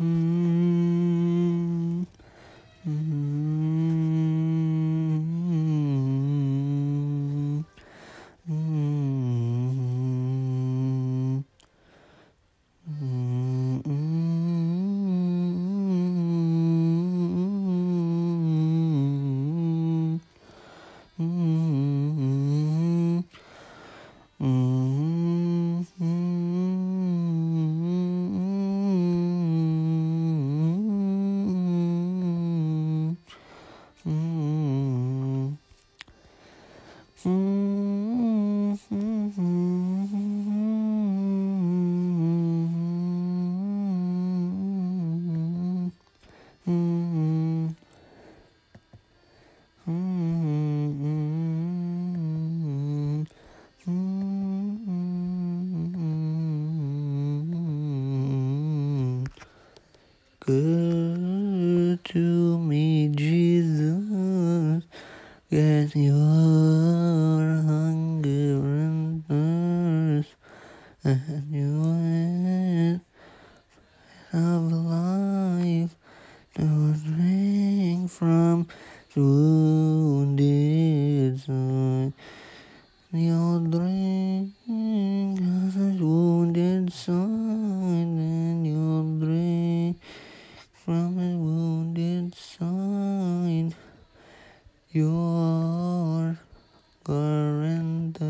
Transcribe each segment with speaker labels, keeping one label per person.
Speaker 1: Mm, Good to me, Jesus. Get your hunger and thirst, and you will have life. Don't drink from the Your guarantors,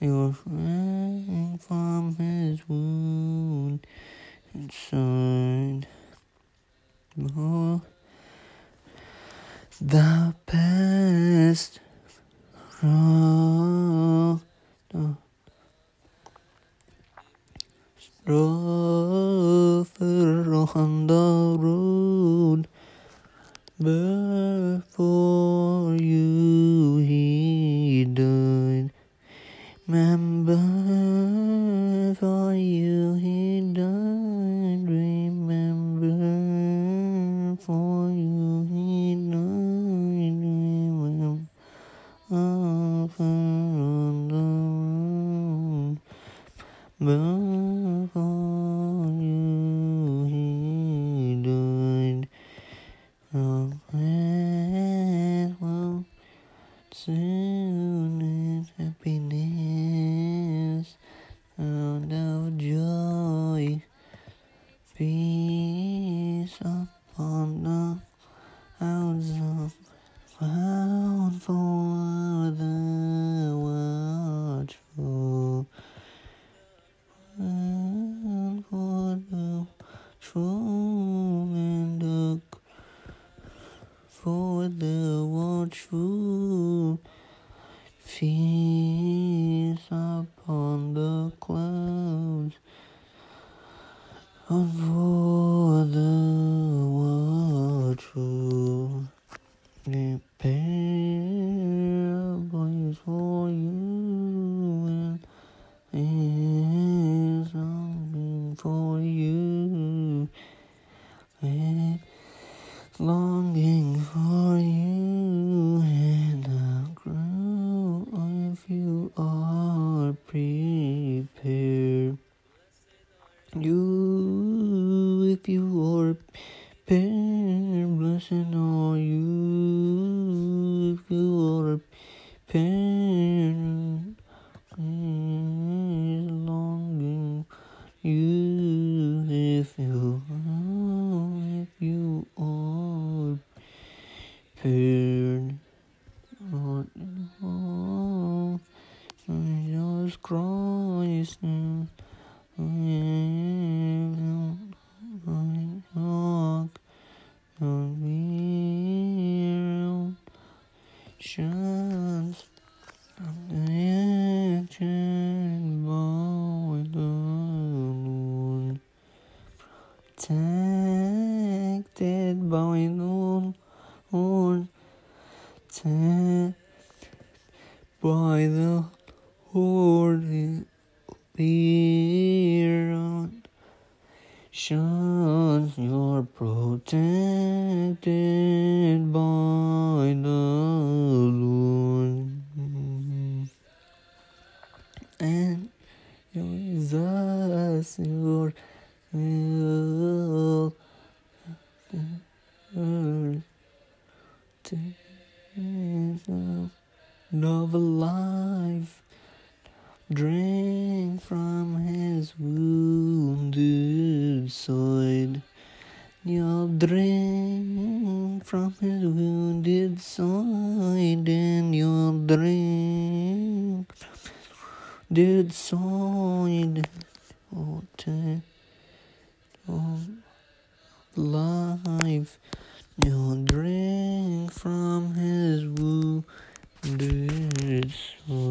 Speaker 1: your drink from his wounded side. Oh, the past rock, the rougher Remember for you he died. Remember for you and for the place for you and for you and longing for if you are prepared, blessed are you. If you are prepared, is longing you. If you are, if you are prepared. Lord, oh, Jesus Christ, chance, the action by the Lord, protected by the Lord, protected by the Lord, the shines you're protected by the will of life drink from his wounded side. You'll drink from his wounded side and you'll drink did side. Oh, oh, life. You'll drink from his wounded side